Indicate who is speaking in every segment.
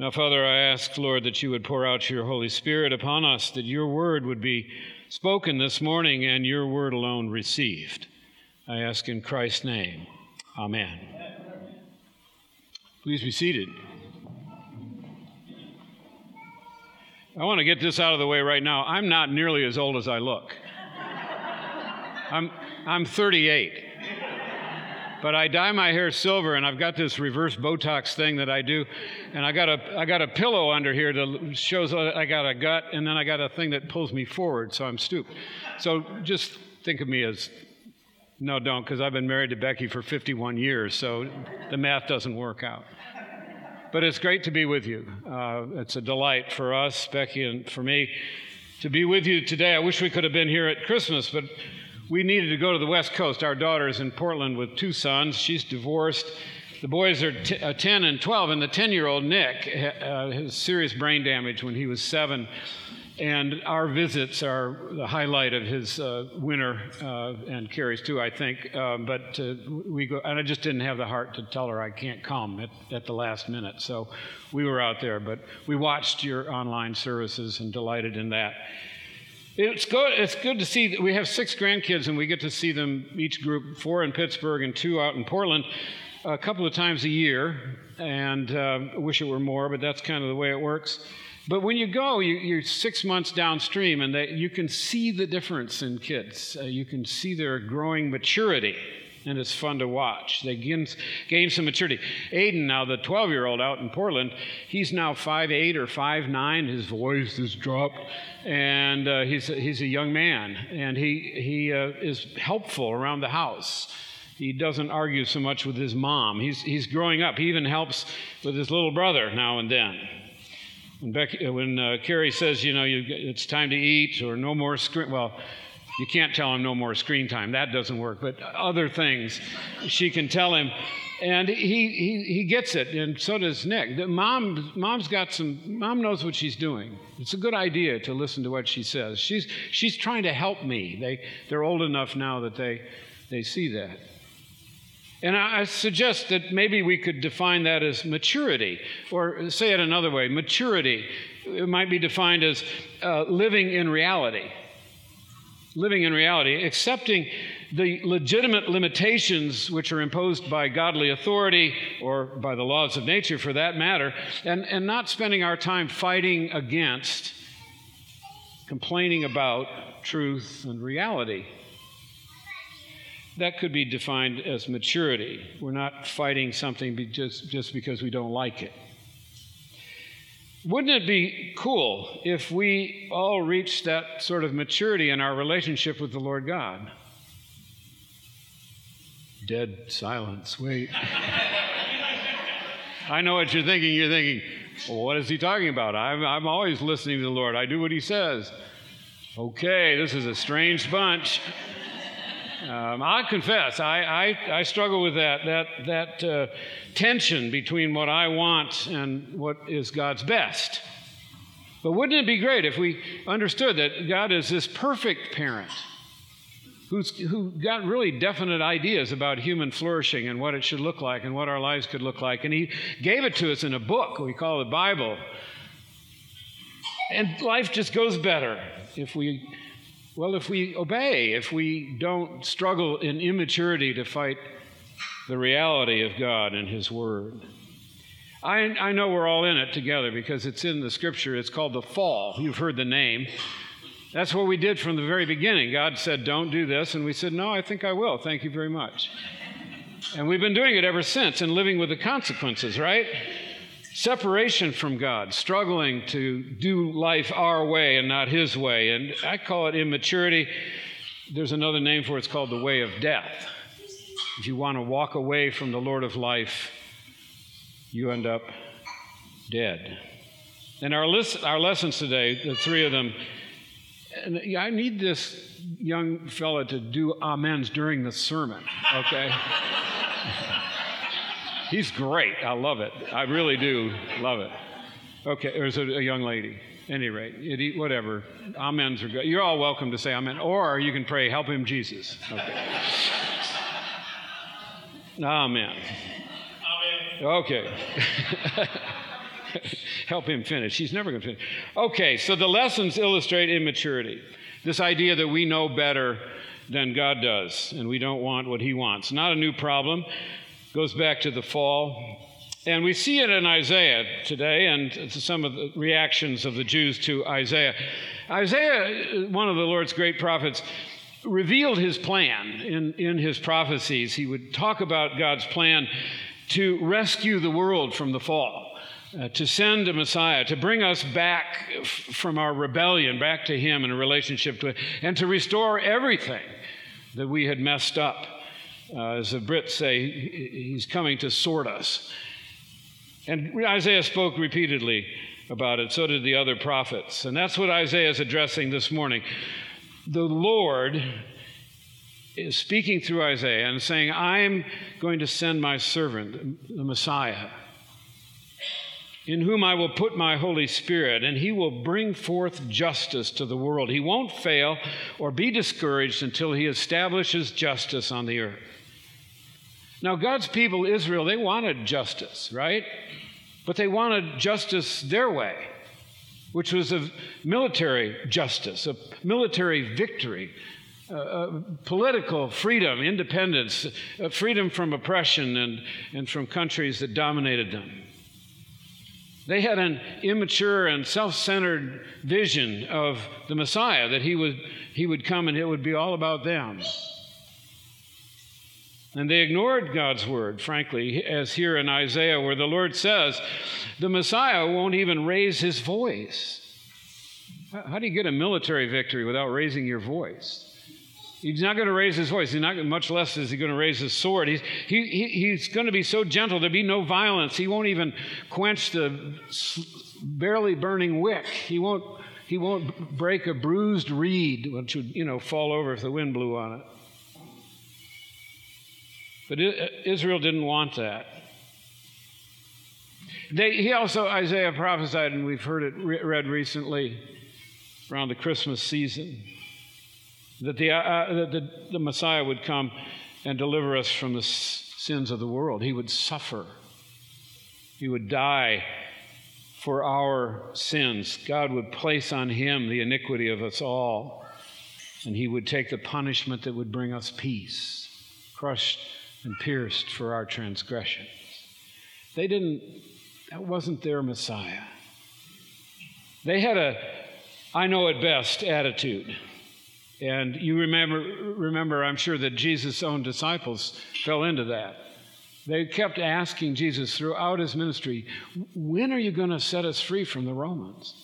Speaker 1: Now, Father, I ask, Lord, that you would pour out your Holy Spirit upon us, that your word would be spoken this morning and your word alone received. I ask in Christ's name. Amen. Please be seated. I want to get this out of the way right now. I'm not nearly as old as I look. I'm, I'm 38 but I dye my hair silver, and I've got this reverse Botox thing that I do, and I got a I got a pillow under here that shows I got a gut, and then I got a thing that pulls me forward, so I'm stooped. So just think of me as no, don't, because I've been married to Becky for 51 years, so the math doesn't work out. But it's great to be with you. Uh, it's a delight for us, Becky, and for me to be with you today. I wish we could have been here at Christmas, but we needed to go to the West Coast. Our daughter's in Portland with two sons. She's divorced. The boys are t- uh, 10 and 12, and the 10 year old Nick uh, has serious brain damage when he was seven. And our visits are the highlight of his uh, winter, uh, and Carrie's too, I think. Uh, but uh, we go, and I just didn't have the heart to tell her I can't come at, at the last minute. So we were out there, but we watched your online services and delighted in that. It's good, it's good to see that we have six grandkids and we get to see them, each group, four in Pittsburgh and two out in Portland, a couple of times a year. And uh, I wish it were more, but that's kind of the way it works. But when you go, you, are six months downstream and they, you can see the difference in kids. Uh, you can see their growing maturity and it's fun to watch. They gain, gain some maturity. Aiden, now the 12 year old out in Portland, he's now 5'8 or 5'9. His voice has dropped, and uh, he's, he's a young man, and he, he uh, is helpful around the house. He doesn't argue so much with his mom. He's, he's growing up. He even helps with his little brother now and then. When, Becky, when uh, Carrie says, you know, you, it's time to eat or no more screen, well, you can't tell him no more screen time. That doesn't work. But other things she can tell him. And he, he, he gets it, and so does Nick. The mom, mom's got some, mom knows what she's doing. It's a good idea to listen to what she says. She's, she's trying to help me. They, they're old enough now that they, they see that. And I suggest that maybe we could define that as maturity, or say it another way maturity. It might be defined as uh, living in reality living in reality, accepting the legitimate limitations which are imposed by godly authority or by the laws of nature for that matter, and, and not spending our time fighting against, complaining about truth and reality. That could be defined as maturity. We're not fighting something just, just because we don't like it. Wouldn't it be cool if we all reached that sort of maturity in our relationship with the Lord God? Dead silence. Wait. I know what you're thinking. You're thinking, well, what is he talking about? I'm, I'm always listening to the Lord. I do what he says. Okay, this is a strange bunch. Um, I confess, I, I, I, struggle with that, that, that uh, tension between what I want and what is God's best. But wouldn't it be great if we understood that God is this perfect parent who's, who got really definite ideas about human flourishing and what it should look like and what our lives could look like? And He gave it to us in a book we call the Bible. And life just goes better if we well, if we obey, if we don't struggle in immaturity to fight the reality of God and His Word. I, I know we're all in it together because it's in the scripture. It's called the fall. You've heard the name. That's what we did from the very beginning. God said, Don't do this. And we said, No, I think I will. Thank you very much. And we've been doing it ever since and living with the consequences, right? Separation from God, struggling to do life our way and not His way. And I call it immaturity. There's another name for it, it's called the way of death. If you want to walk away from the Lord of life, you end up dead. And our, list, our lessons today, the three of them, and I need this young fella to do amens during the sermon, okay? He's great. I love it. I really do love it. Okay, there's a, a young lady. Any rate, whatever. Amens are good. You're all welcome to say amen. Or you can pray, help him, Jesus. Okay. amen. Amen. Okay. help him finish. He's never going to finish. Okay, so the lessons illustrate immaturity. This idea that we know better than God does and we don't want what he wants. Not a new problem. Goes back to the fall. And we see it in Isaiah today and some of the reactions of the Jews to Isaiah. Isaiah, one of the Lord's great prophets, revealed his plan in, in his prophecies. He would talk about God's plan to rescue the world from the fall. Uh, to send a Messiah, to bring us back f- from our rebellion, back to Him in a relationship to and to restore everything that we had messed up. Uh, as the Brits say, He's coming to sort us. And Isaiah spoke repeatedly about it, so did the other prophets. And that's what Isaiah is addressing this morning. The Lord is speaking through Isaiah and saying, I'm going to send my servant, the Messiah, in whom I will put my Holy Spirit, and he will bring forth justice to the world. He won't fail or be discouraged until he establishes justice on the earth. Now, God's people, Israel, they wanted justice, right? But they wanted justice their way, which was a military justice, a military victory, uh, political freedom, independence, uh, freedom from oppression and, and from countries that dominated them. They had an immature and self centered vision of the Messiah, that he would, he would come and it would be all about them. And they ignored God's word, frankly, as here in Isaiah, where the Lord says, the Messiah won't even raise his voice. How do you get a military victory without raising your voice? He's not going to raise his voice. He's not, much less is he going to raise his sword. He's, he, he, he's going to be so gentle. There'll be no violence. He won't even quench the barely burning wick. He won't, he won't break a bruised reed, which would, you know, fall over if the wind blew on it. But Israel didn't want that. They, he also, Isaiah prophesied, and we've heard it re- read recently around the Christmas season that the, uh, uh, that the, the Messiah would come and deliver us from the sins of the world. He would suffer, He would die for our sins. God would place on Him the iniquity of us all, and He would take the punishment that would bring us peace, crushed and pierced for our transgressions. They didn't, that wasn't their Messiah. They had a I know it best attitude. And you remember, remember, I'm sure that Jesus' own disciples fell into that. They kept asking Jesus throughout his ministry, When are you going to set us free from the Romans?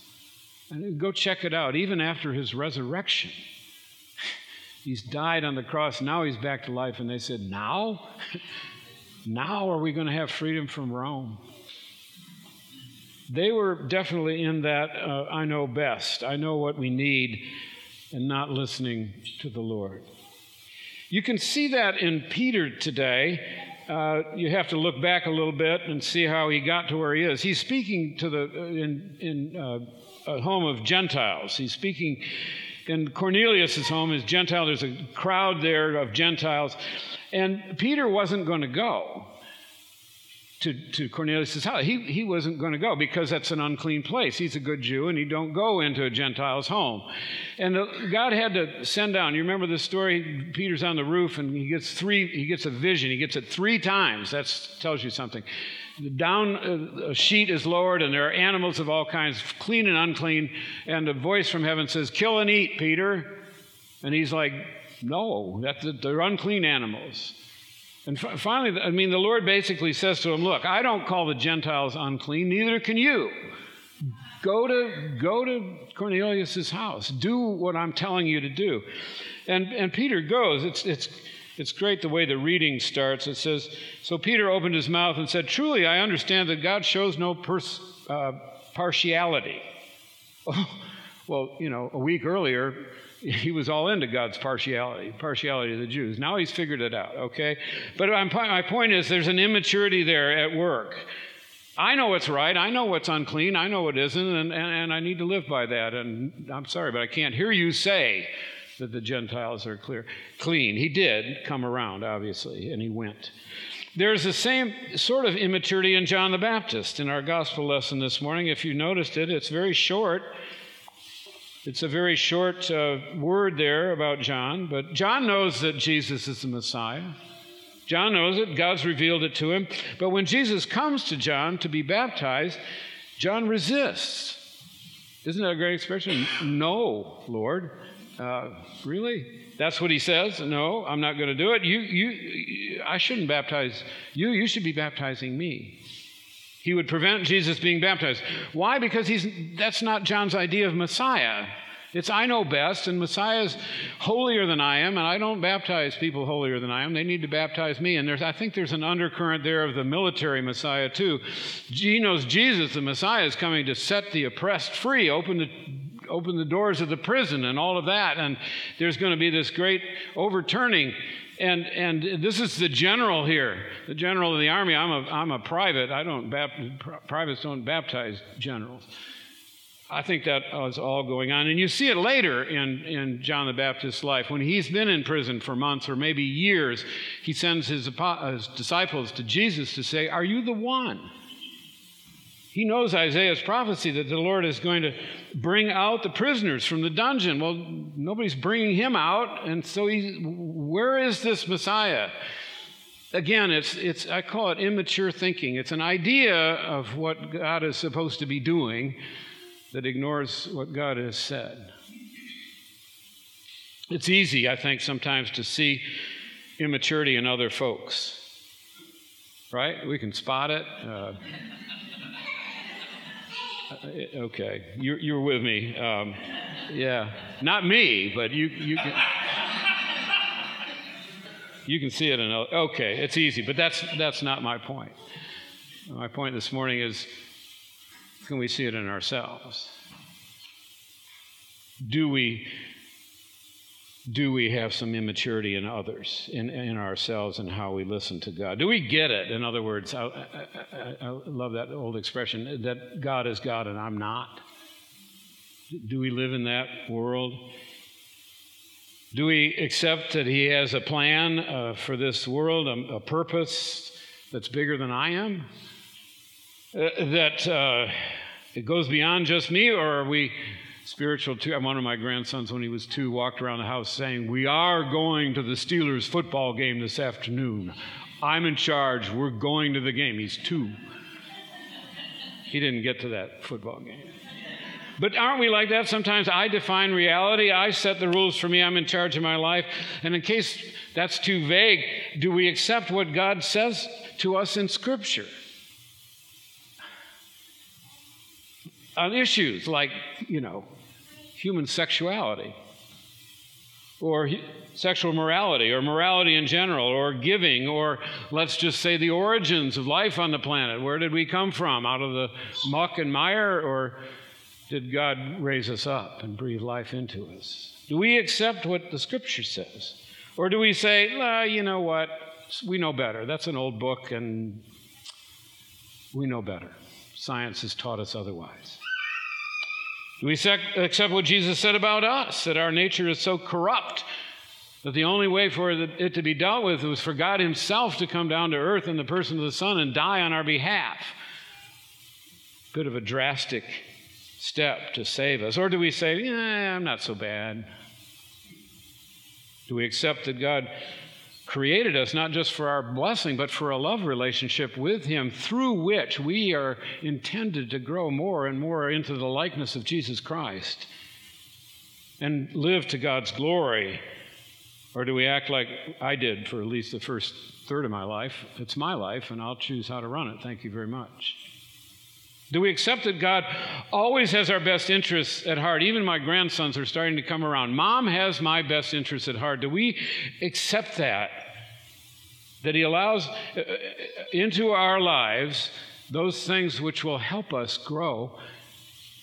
Speaker 1: And go check it out, even after his resurrection. He's died on the cross, now he's back to life. And they said, Now? now are we going to have freedom from Rome? They were definitely in that uh, I know best, I know what we need and not listening to the Lord. You can see that in Peter today. Uh, you have to look back a little bit and see how he got to where he is. He's speaking to the uh, in in uh, a home of Gentiles. He's speaking in Cornelius's home is Gentile. There's a crowd there of Gentiles, and Peter wasn't going to go to, to Cornelius' house. He, he wasn't going to go because that's an unclean place. He's a good Jew and he don't go into a Gentile's home. And the, God had to send down. You remember the story? Peter's on the roof and he gets three, he gets a vision. He gets it three times. That tells you something. The down uh, a sheet is lowered and there are animals of all kinds, clean and unclean. And a voice from heaven says, kill and eat, Peter. And he's like, no, that's, they're unclean animals. And f- finally, I mean, the Lord basically says to him, Look, I don't call the Gentiles unclean, neither can you. Go to, go to Cornelius' house. Do what I'm telling you to do. And, and Peter goes. It's, it's, it's great the way the reading starts. It says, So Peter opened his mouth and said, Truly, I understand that God shows no pers- uh, partiality. Oh, well, you know, a week earlier, he was all into God's partiality, partiality of the Jews. Now he's figured it out, okay? But my point is there's an immaturity there at work. I know what's right. I know what's unclean. I know what isn't, and, and, and I need to live by that. And I'm sorry, but I can't hear you say that the Gentiles are clear, clean. He did come around, obviously, and he went. There's the same sort of immaturity in John the Baptist in our gospel lesson this morning. If you noticed it, it's very short. It's a very short uh, word there about John, but John knows that Jesus is the Messiah. John knows it, God's revealed it to him. But when Jesus comes to John to be baptized, John resists. Isn't that a great expression? No, Lord. Uh, really? That's what he says? No, I'm not going to do it. You, you, I shouldn't baptize you. You should be baptizing me. He would prevent Jesus being baptized. Why? Because he's, that's not John's idea of Messiah. It's I know best, and Messiah's holier than I am, and I don't baptize people holier than I am. They need to baptize me. And there's, I think there's an undercurrent there of the military Messiah, too. He knows Jesus, the Messiah, is coming to set the oppressed free, open the open the doors of the prison and all of that. And there's going to be this great overturning. And, and this is the general here, the general of the army. I'm a, I'm a private. I don't, privates don't baptize generals. I think that is all going on. And you see it later in, in John the Baptist's life. When he's been in prison for months or maybe years, he sends his, his disciples to Jesus to say, Are you the one? He knows Isaiah's prophecy that the Lord is going to bring out the prisoners from the dungeon. Well, nobody's bringing him out, and so he, where is this Messiah? Again, it's, it's, I call it immature thinking. It's an idea of what God is supposed to be doing that ignores what God has said. It's easy, I think, sometimes to see immaturity in other folks, right? We can spot it. Uh, okay, you're, you're with me. Um, yeah, not me, but you you can you can see it in. Okay, it's easy, but that's that's not my point. My point this morning is: can we see it in ourselves? Do we do we have some immaturity in others, in, in ourselves, and how we listen to God? Do we get it? In other words, I, I, I, love that old expression that God is God and I'm not. Do we live in that world? Do we accept that He has a plan uh, for this world, a, a, purpose that's bigger than I am? Uh, that uh, it goes beyond just me, or are we spiritual too. One of my grandsons, when he was two, walked around the house saying, We are going to the Steelers football game this afternoon. I'm in charge. We're going to the game. He's two. He didn't get to that football game. But aren't we like that? Sometimes I define reality. I set the rules for me. I'm in charge of my life. And in case that's too vague, do we accept what God says to us in Scripture? On issues like, you know, human sexuality or sexual morality or morality in general or giving or let's just say the origins of life on the planet. Where did we come from? Out of the muck and mire or did God raise us up and breathe life into us? Do we accept what the scripture says? Or do we say, you know what? We know better. That's an old book and we know better. Science has taught us otherwise. We accept what Jesus said about us, that our nature is so corrupt that the only way for it to be dealt with was for God Himself to come down to earth in the person of the Son and die on our behalf? Bit of a drastic step to save us. Or do we say, I'm not so bad? Do we accept that God created us not just for our blessing, but for a love relationship with Him through which we are intended to grow more and more into the likeness of Jesus Christ and live to God's glory? Or do we act like I did for at least the first third of my life? It's my life, and I'll choose how to run it. Thank you very much. Do we accept that God always has our best interests at heart? Even my grandsons are starting to come around. Mom has my best interests at heart. Do we accept that? That He allows uh, uh, into our lives those things which will help us grow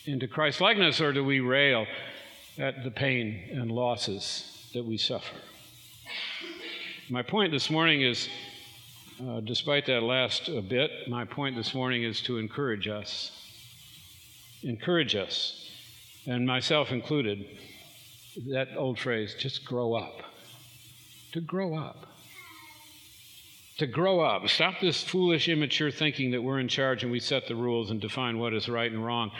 Speaker 1: into Christ likeness, or do we rail at the pain and losses that we suffer? My point this morning is uh, despite that last bit, my point this morning is to encourage us. Encourage us, and myself included. That old phrase, just grow up. To grow up. to grow up. Stop this foolish, immature thinking that we're in charge and we set the rules and define what is right and wrong.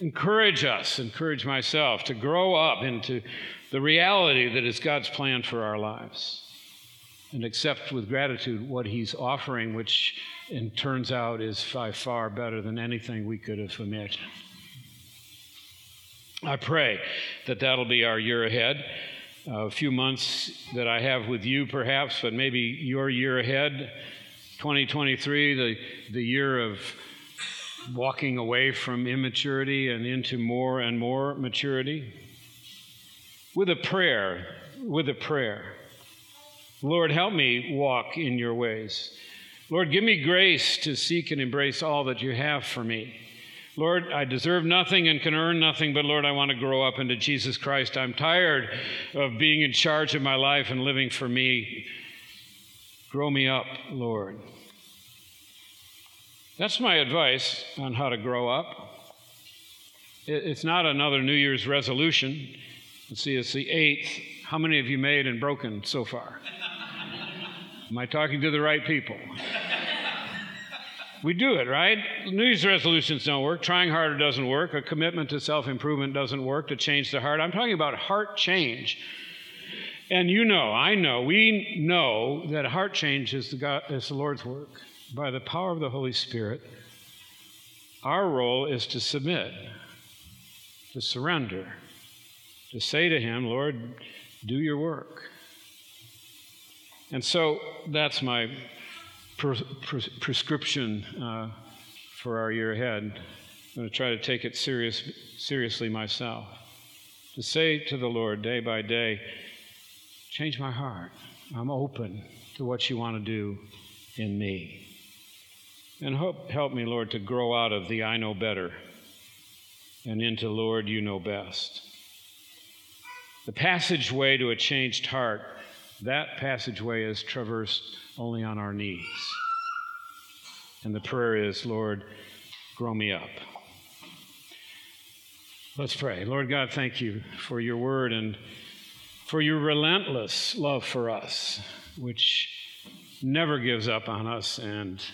Speaker 1: Encourage us, encourage myself to grow up into the reality that is God's plan for our lives and accept with gratitude what He's offering, which and turns out is by far better than anything we could have imagined. I pray that that'll be our year ahead. Uh, a few months that I have with you, perhaps, but maybe your year ahead, 2023, the, the year of walking away from immaturity and into more and more maturity. With a prayer, with a prayer. Lord, help me walk in your ways. Lord, give me grace to seek and embrace all that you have for me. Lord, I deserve nothing and can earn nothing, but Lord, I want to grow up into Jesus Christ. I'm tired of being in charge of my life and living for me. Grow me up, Lord. That's my advice on how to grow up. It's not another New Year's resolution. Let's see, it's the eighth. How many have you made and broken so far? Am I talking to the right people? We do it, right? New Year's resolutions don't work. Trying harder doesn't work. A commitment to self improvement doesn't work to change the heart. I'm talking about heart change. And you know, I know, we know that heart change is the, God, is the Lord's work. By the power of the Holy Spirit, our role is to submit, to surrender, to say to Him, Lord, do your work. And so that's my prescription uh, for our year ahead. I'm going to try to take it serious, seriously myself. To say to the Lord day by day, change my heart. I'm open to what you want to do in me. And help, help me, Lord, to grow out of the I know better and into, Lord, you know best. The passageway to a changed heart, that passageway is traversed only on our knees. And the prayer is, Lord, grow me up. Let's pray. Lord God, thank you for your word and for your relentless love for us, which never gives up on us and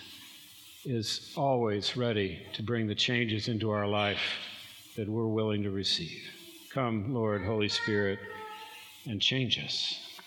Speaker 1: is always ready to bring the changes into our life that we're willing to receive. Come, Lord, Holy Spirit, and change us.